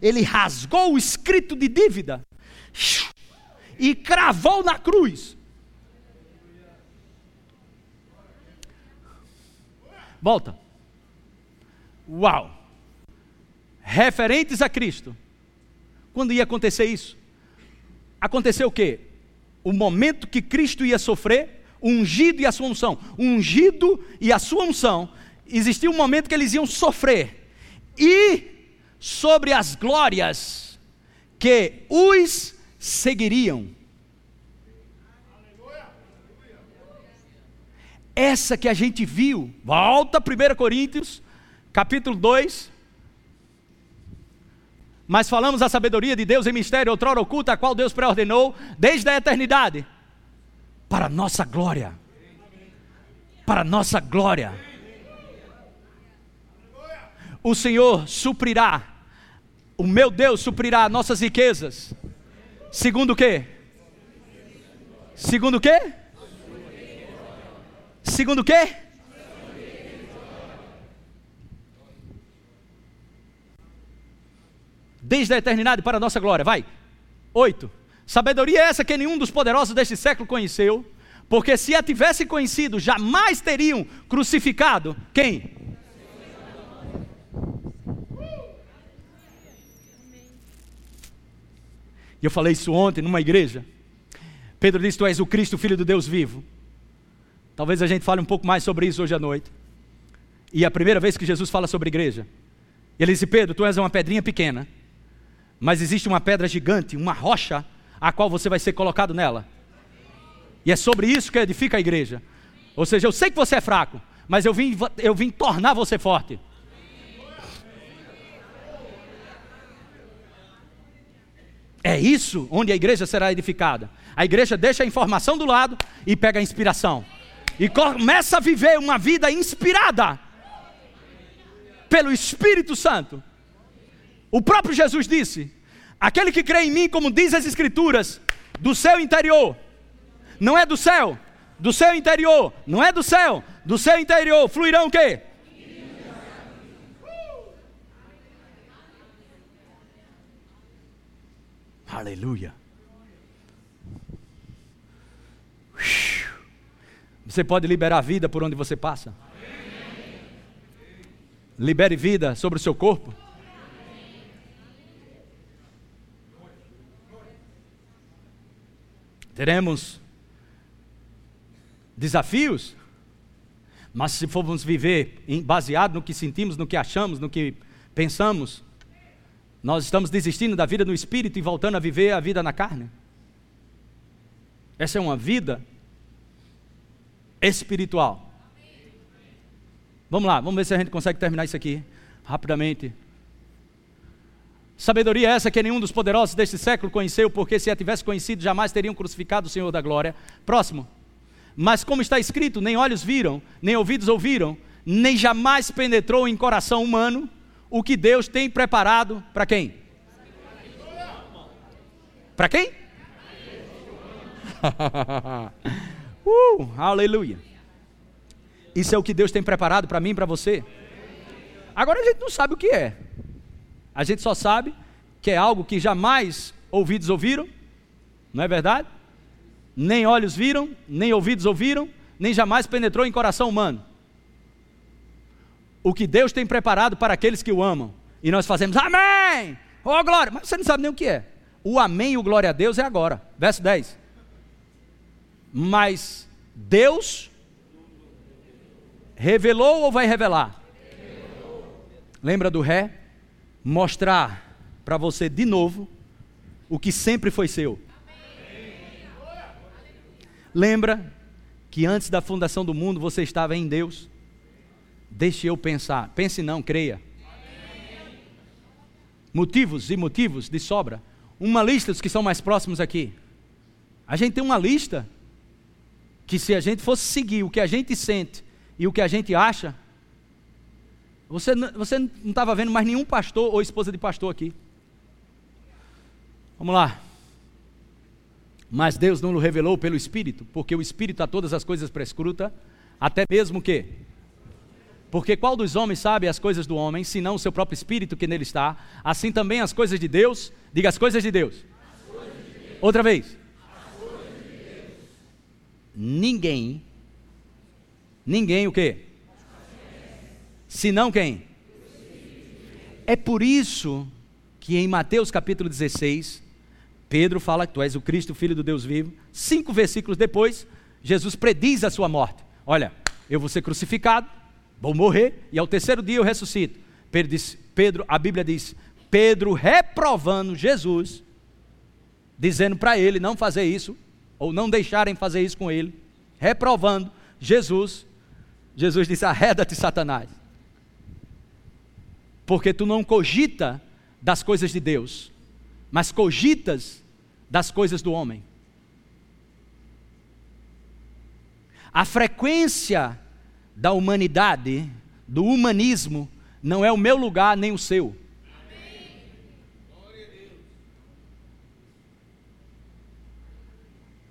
Ele rasgou o escrito de dívida e cravou na cruz. Volta. Uau! Referentes a Cristo. Quando ia acontecer isso? Aconteceu o quê? O momento que Cristo ia sofrer, ungido e a sua unção. Ungido e a sua unção, existia um momento que eles iam sofrer. E sobre as glórias que os seguiriam. Essa que a gente viu, volta 1 Coríntios, capítulo 2. Mas falamos a sabedoria de Deus em mistério, outrora oculta, a qual Deus pré-ordenou desde a eternidade, para nossa glória. Para nossa glória. O Senhor suprirá, o meu Deus suprirá nossas riquezas. Segundo o quê? Segundo o quê? Segundo o quê? Desde a eternidade para a nossa glória. Vai. Oito. Sabedoria é essa que nenhum dos poderosos deste século conheceu, porque se a tivesse conhecido, jamais teriam crucificado quem? E eu falei isso ontem numa igreja. Pedro disse: Tu és o Cristo, filho do Deus vivo. Talvez a gente fale um pouco mais sobre isso hoje à noite. E é a primeira vez que Jesus fala sobre igreja. Ele disse: Pedro, tu és uma pedrinha pequena, mas existe uma pedra gigante, uma rocha, a qual você vai ser colocado nela. E é sobre isso que edifica a igreja. Ou seja, eu sei que você é fraco, mas eu vim, eu vim tornar você forte. É isso onde a igreja será edificada. A igreja deixa a informação do lado e pega a inspiração e começa a viver uma vida inspirada pelo Espírito Santo. O próprio Jesus disse: Aquele que crê em mim, como diz as Escrituras, do seu interior, não é do céu, do seu interior, não é do céu, do seu interior fluirão o quê? Aleluia. Você pode liberar vida por onde você passa. Libere vida sobre o seu corpo. Teremos desafios, mas se formos viver baseado no que sentimos, no que achamos, no que pensamos, nós estamos desistindo da vida no espírito e voltando a viver a vida na carne. Essa é uma vida espiritual. Vamos lá, vamos ver se a gente consegue terminar isso aqui rapidamente. Sabedoria essa que nenhum dos poderosos deste século conheceu, porque se a tivesse conhecido, jamais teriam crucificado o Senhor da glória. Próximo. Mas como está escrito, nem olhos viram, nem ouvidos ouviram, nem jamais penetrou em coração humano o que Deus tem preparado para quem? Para quem? Uh, aleluia. Isso é o que Deus tem preparado para mim e para você. Agora a gente não sabe o que é. A gente só sabe que é algo que jamais ouvidos ouviram, não é verdade? Nem olhos viram, nem ouvidos ouviram, nem jamais penetrou em coração humano. O que Deus tem preparado para aqueles que o amam. E nós fazemos amém! Oh glória! Mas você não sabe nem o que é. O amém e o glória a Deus é agora. Verso 10. Mas Deus revelou ou vai revelar? Revelou. Lembra do ré? Mostrar para você de novo o que sempre foi seu. Lembra que antes da fundação do mundo você estava em Deus? Deixe eu pensar. Pense não, creia. Motivos e motivos de sobra. Uma lista dos que são mais próximos aqui. A gente tem uma lista que se a gente fosse seguir o que a gente sente e o que a gente acha, você, você não estava vendo mais nenhum pastor ou esposa de pastor aqui. Vamos lá. Mas Deus não o revelou pelo Espírito, porque o Espírito a todas as coisas prescruta, até mesmo que Porque qual dos homens sabe as coisas do homem, senão o seu próprio espírito que nele está? Assim também as coisas de Deus, diga as coisas de Deus. Coisas de Deus. Outra vez. De ninguém, ninguém o quê? Senão quem? É por isso que em Mateus capítulo 16, Pedro fala que tu és o Cristo, filho do Deus vivo. Cinco versículos depois, Jesus prediz a sua morte. Olha, eu vou ser crucificado, vou morrer e ao terceiro dia eu ressuscito. Pedro, diz, Pedro a Bíblia diz, Pedro reprovando Jesus, dizendo para ele não fazer isso, ou não deixarem fazer isso com ele, reprovando Jesus. Jesus disse: Arreda-te, Satanás, porque tu não cogita das coisas de Deus, mas cogitas das coisas do homem. A frequência da humanidade, do humanismo, não é o meu lugar nem o seu.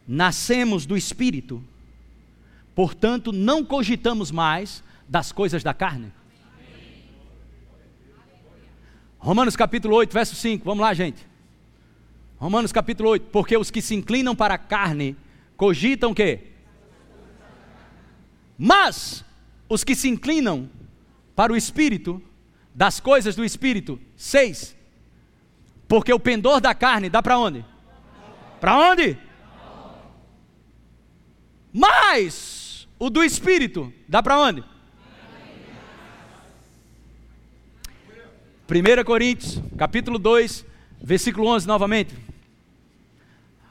Nascemos do Espírito, portanto, não cogitamos mais das coisas da carne. Romanos capítulo 8, verso 5, vamos lá, gente. Romanos capítulo 8, porque os que se inclinam para a carne cogitam o quê? Mas os que se inclinam para o espírito, das coisas do espírito, seis. Porque o pendor da carne dá para onde? Para onde? Mas o do espírito dá para onde? 1 Coríntios, capítulo 2, versículo 11 novamente.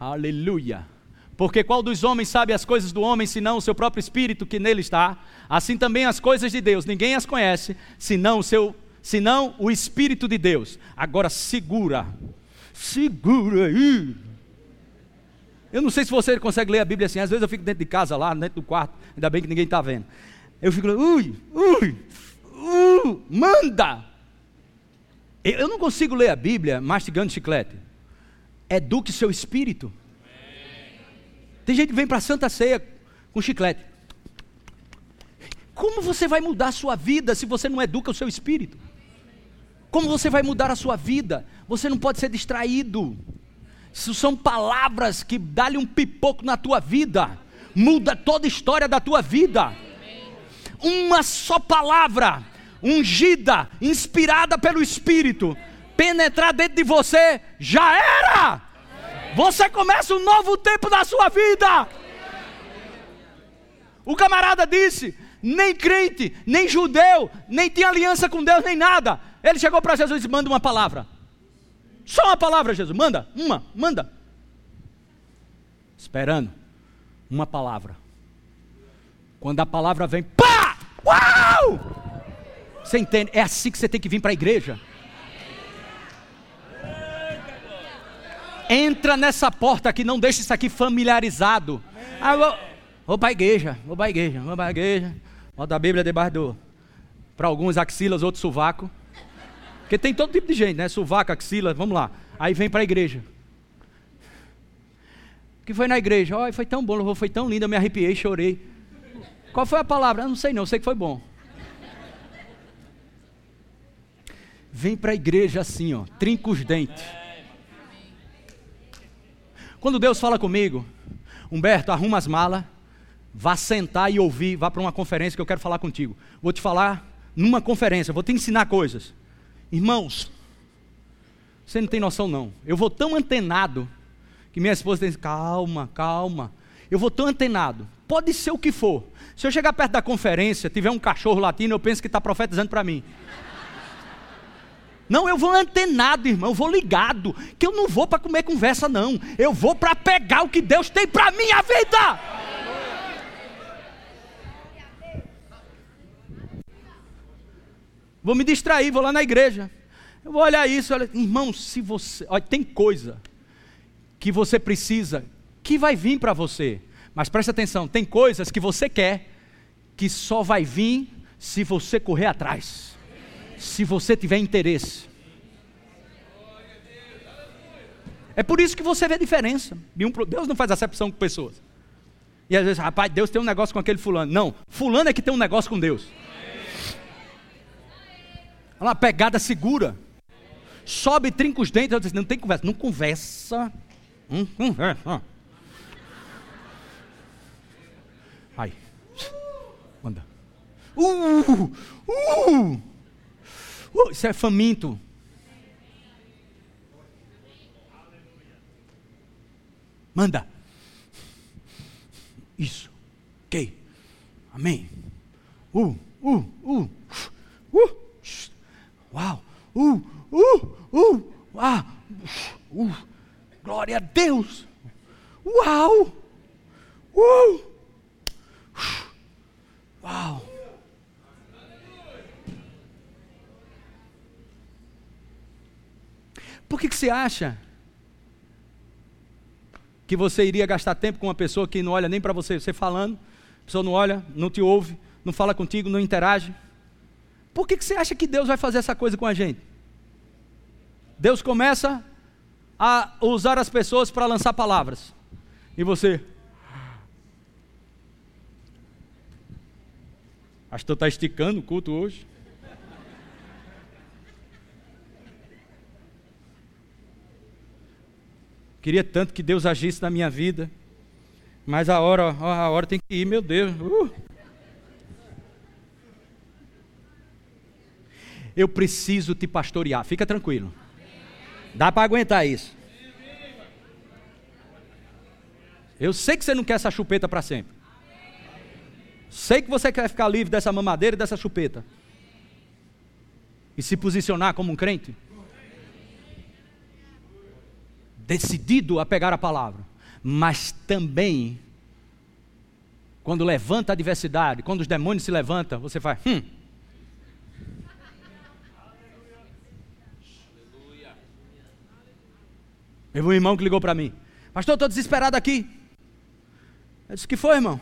Aleluia. Porque qual dos homens sabe as coisas do homem, senão o seu próprio espírito que nele está? Assim também as coisas de Deus, ninguém as conhece, senão o seu, senão o espírito de Deus. Agora segura. Segura aí. Eu não sei se você consegue ler a Bíblia assim, às vezes eu fico dentro de casa lá, dentro do quarto, ainda bem que ninguém está vendo. Eu fico, ui, ui, ui, manda. Eu não consigo ler a Bíblia mastigando chiclete. Eduque seu espírito. Tem gente que vem para a Santa Ceia com chiclete. Como você vai mudar a sua vida se você não educa o seu espírito? Como você vai mudar a sua vida? Você não pode ser distraído. Isso são palavras que dão um pipoco na tua vida, muda toda a história da tua vida. Uma só palavra ungida, inspirada pelo Espírito, penetrar dentro de você, já era. Você começa um novo tempo da sua vida. O camarada disse: nem crente, nem judeu, nem tinha aliança com Deus, nem nada. Ele chegou para Jesus e disse: manda uma palavra. Só uma palavra, Jesus, manda, uma, manda. Esperando, uma palavra. Quando a palavra vem, pá! Uau! Você entende? É assim que você tem que vir para a igreja. Entra nessa porta aqui, não deixe isso aqui familiarizado. Ah, vou, vou para a igreja, vou para a igreja, vou para a igreja. Bota a Bíblia debaixo do. Para alguns axilas, outros sovaco. Porque tem todo tipo de gente, né? Sovaco, axila, vamos lá. Aí vem para a igreja. Que foi na igreja? Oh, foi tão bom, foi tão lindo, eu me arrepiei, chorei. Qual foi a palavra? Eu não sei não, sei que foi bom. Vem para a igreja assim, ó, trinca os dentes. Quando Deus fala comigo, Humberto, arruma as malas, vá sentar e ouvir, vá para uma conferência que eu quero falar contigo. Vou te falar numa conferência, vou te ensinar coisas. Irmãos, você não tem noção não. Eu vou tão antenado que minha esposa diz: calma, calma. Eu vou tão antenado. Pode ser o que for. Se eu chegar perto da conferência, tiver um cachorro latino, eu penso que está profetizando para mim. Não, eu vou antenado, irmão, eu vou ligado, que eu não vou para comer conversa, não. Eu vou para pegar o que Deus tem para minha vida. Vou me distrair, vou lá na igreja. Eu vou olhar isso, olha, irmão, se você, olha, tem coisa que você precisa, que vai vir para você. Mas preste atenção, tem coisas que você quer que só vai vir se você correr atrás se você tiver interesse. É por isso que você vê diferença. Deus não faz acepção com pessoas. E às vezes, rapaz, Deus tem um negócio com aquele fulano. Não, fulano é que tem um negócio com Deus. Uma pegada segura. Sobe, trinca os dentes. Eu disse, não tem conversa. Não conversa. Não conversa. Aí. Manda. Uh, uh, uh, isso é faminto. Manda. Isso. Ok. Amém. Uh, uh, uh, uh. Uau. Uh, uh, uh. Ah. Uh. Glória a Deus. Uau. Uh. Uau. Por que, que você acha que você iria gastar tempo com uma pessoa que não olha nem para você, você falando, a pessoa não olha, não te ouve, não fala contigo, não interage? Por que, que você acha que Deus vai fazer essa coisa com a gente? Deus começa a usar as pessoas para lançar palavras. E você? Acho que tu está esticando o culto hoje. Queria tanto que Deus agisse na minha vida. Mas a hora, a hora tem que ir, meu Deus. Uh. Eu preciso te pastorear. Fica tranquilo. Dá para aguentar isso. Eu sei que você não quer essa chupeta para sempre. Sei que você quer ficar livre dessa mamadeira e dessa chupeta. E se posicionar como um crente decidido a pegar a palavra, mas também, quando levanta a adversidade, quando os demônios se levantam, você faz, hum. Teve um irmão que ligou para mim, pastor, estou desesperado aqui. Eu disse, que foi, irmão?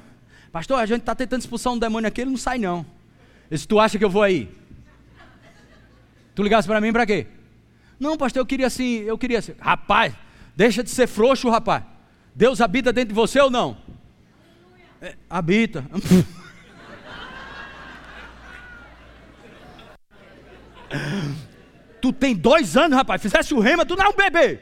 Pastor, a gente está tentando expulsar um demônio aqui, ele não sai não. Eu disse, tu acha que eu vou aí? Tu ligasse para mim para quê? Não, pastor, eu queria assim, eu queria assim. Rapaz, Deixa de ser frouxo, rapaz. Deus habita dentro de você ou não? É, habita. tu tem dois anos, rapaz. Fizesse o rema, tu não é um bebê.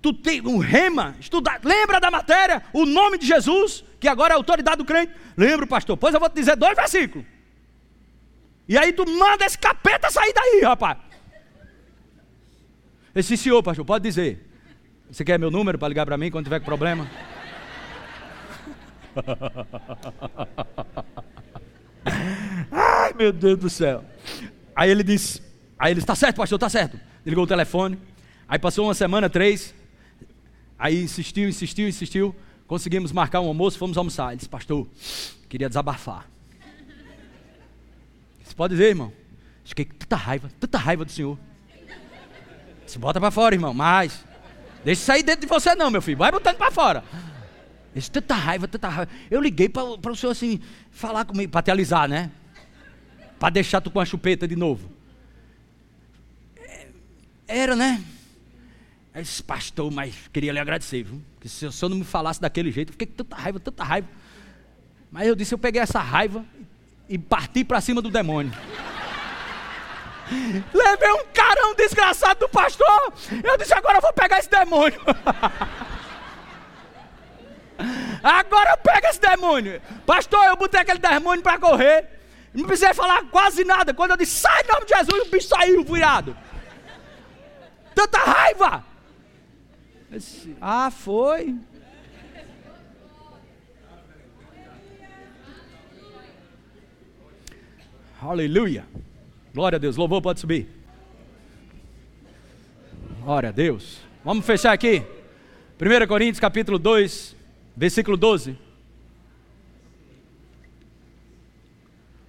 Tu tem um rema, estudar. Lembra da matéria? O nome de Jesus, que agora é a autoridade do crente. Lembra, pastor? Pois eu vou te dizer dois versículos. E aí tu manda esse capeta sair daí, rapaz. Esse senhor, pastor, pode dizer. Você quer meu número para ligar para mim quando tiver com problema? Ai, meu Deus do céu. Aí ele disse, aí ele está certo, pastor, está certo. Ligou o telefone. Aí passou uma semana, três. Aí insistiu, insistiu, insistiu. Conseguimos marcar um almoço, fomos almoçar. Ele disse, pastor, queria desabafar. Você pode dizer, irmão? Fiquei com tanta raiva, tanta raiva do senhor. Se bota para fora, irmão, mas Deixa sair dentro de você não, meu filho. Vai botando para fora. Esse tanta raiva, tanta raiva. Eu liguei para o senhor assim, falar comigo, para te alisar, né? Para deixar tu com a chupeta de novo. É, era, né? Esse pastor, mas queria lhe agradecer, viu? Porque se o senhor não me falasse daquele jeito, eu fiquei com tanta raiva, tanta raiva. Mas eu disse, eu peguei essa raiva e parti para cima do demônio. Levei um carão desgraçado do pastor. Eu disse: agora eu vou pegar esse demônio. agora eu pego esse demônio. Pastor, eu botei aquele demônio para correr. Não precisei falar quase nada. Quando eu disse: sai em nome de Jesus, o bicho saiu virado. Tanta raiva. Disse, ah, foi. Aleluia. Glória a Deus. Louvor pode subir. Glória a Deus. Vamos fechar aqui. 1 Coríntios capítulo 2, versículo 12.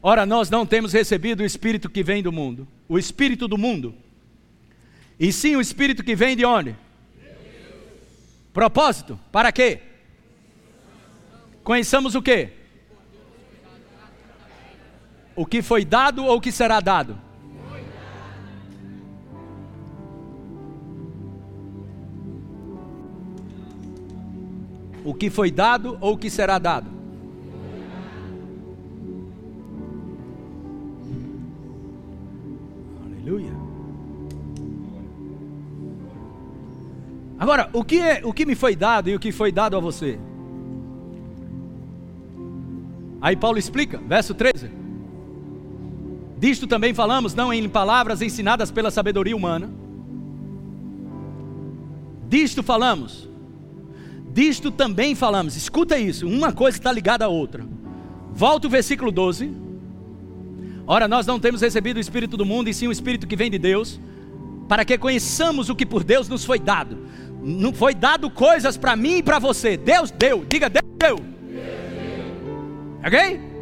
Ora, nós não temos recebido o Espírito que vem do mundo, o Espírito do mundo, e sim o Espírito que vem de onde? Propósito, para quê? Conheçamos o quê? O que foi dado ou o que será dado? O que foi dado ou o que será dado? Aleluia. Agora, o que, é, o que me foi dado e o que foi dado a você? Aí Paulo explica, verso 13. Disto também falamos, não em palavras ensinadas pela sabedoria humana. Disto falamos. Disto também falamos. Escuta isso, uma coisa está ligada à outra. Volta o versículo 12. Ora, nós não temos recebido o Espírito do mundo, e sim o Espírito que vem de Deus, para que conheçamos o que por Deus nos foi dado. Não foi dado coisas para mim e para você. Deus deu. Diga, Deus deu. Ok?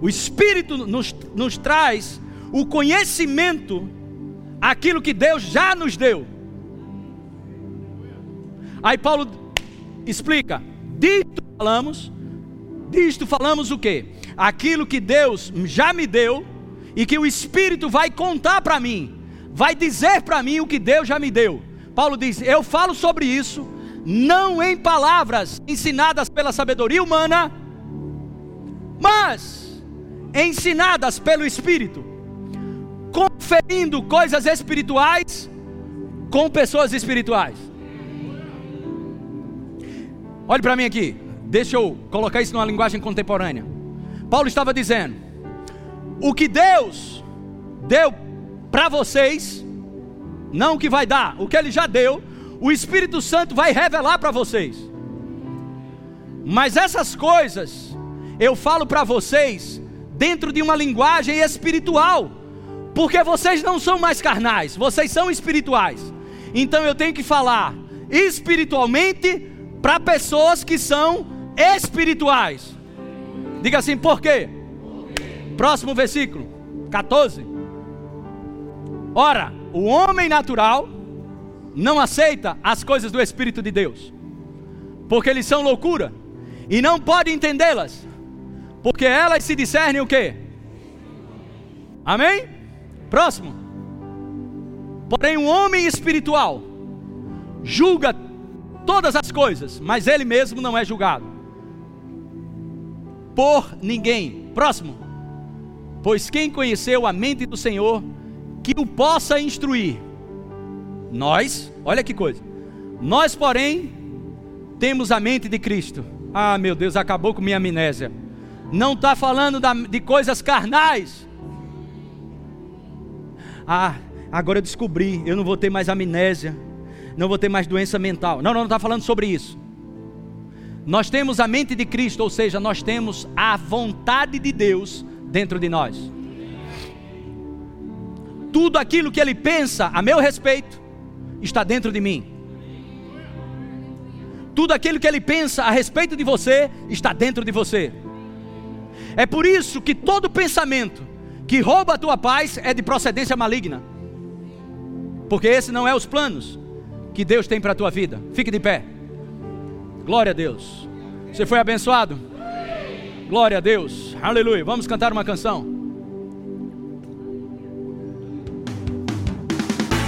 O Espírito nos, nos traz o conhecimento, aquilo que Deus já nos deu. Aí Paulo explica: disto falamos, disto falamos o que? Aquilo que Deus já me deu e que o Espírito vai contar para mim, vai dizer para mim o que Deus já me deu. Paulo diz: Eu falo sobre isso, não em palavras ensinadas pela sabedoria humana, mas ensinadas pelo Espírito, conferindo coisas espirituais com pessoas espirituais. Olhe para mim aqui, deixa eu colocar isso numa linguagem contemporânea. Paulo estava dizendo: o que Deus deu para vocês, não o que vai dar, o que Ele já deu, o Espírito Santo vai revelar para vocês. Mas essas coisas eu falo para vocês dentro de uma linguagem espiritual, porque vocês não são mais carnais, vocês são espirituais. Então eu tenho que falar espiritualmente para pessoas que são espirituais. Diga assim, por quê? Próximo versículo, 14. Ora, o homem natural não aceita as coisas do Espírito de Deus, porque eles são loucura e não pode entendê-las, porque elas se discernem o quê? Amém? Próximo. Porém, um homem espiritual julga todas as coisas, mas ele mesmo não é julgado por ninguém. Próximo. Pois quem conheceu a mente do Senhor, que o possa instruir. Nós, olha que coisa. Nós, porém, temos a mente de Cristo. Ah, meu Deus, acabou com minha amnésia não está falando da, de coisas carnais. Ah, agora eu descobri, eu não vou ter mais amnésia, não vou ter mais doença mental. Não, não, está falando sobre isso. Nós temos a mente de Cristo, ou seja, nós temos a vontade de Deus dentro de nós. Tudo aquilo que Ele pensa a meu respeito está dentro de mim. Tudo aquilo que Ele pensa a respeito de você está dentro de você. É por isso que todo pensamento que rouba a tua paz é de procedência maligna. Porque esse não é os planos que Deus tem para a tua vida. Fique de pé. Glória a Deus. Você foi abençoado? Glória a Deus. Aleluia. Vamos cantar uma canção.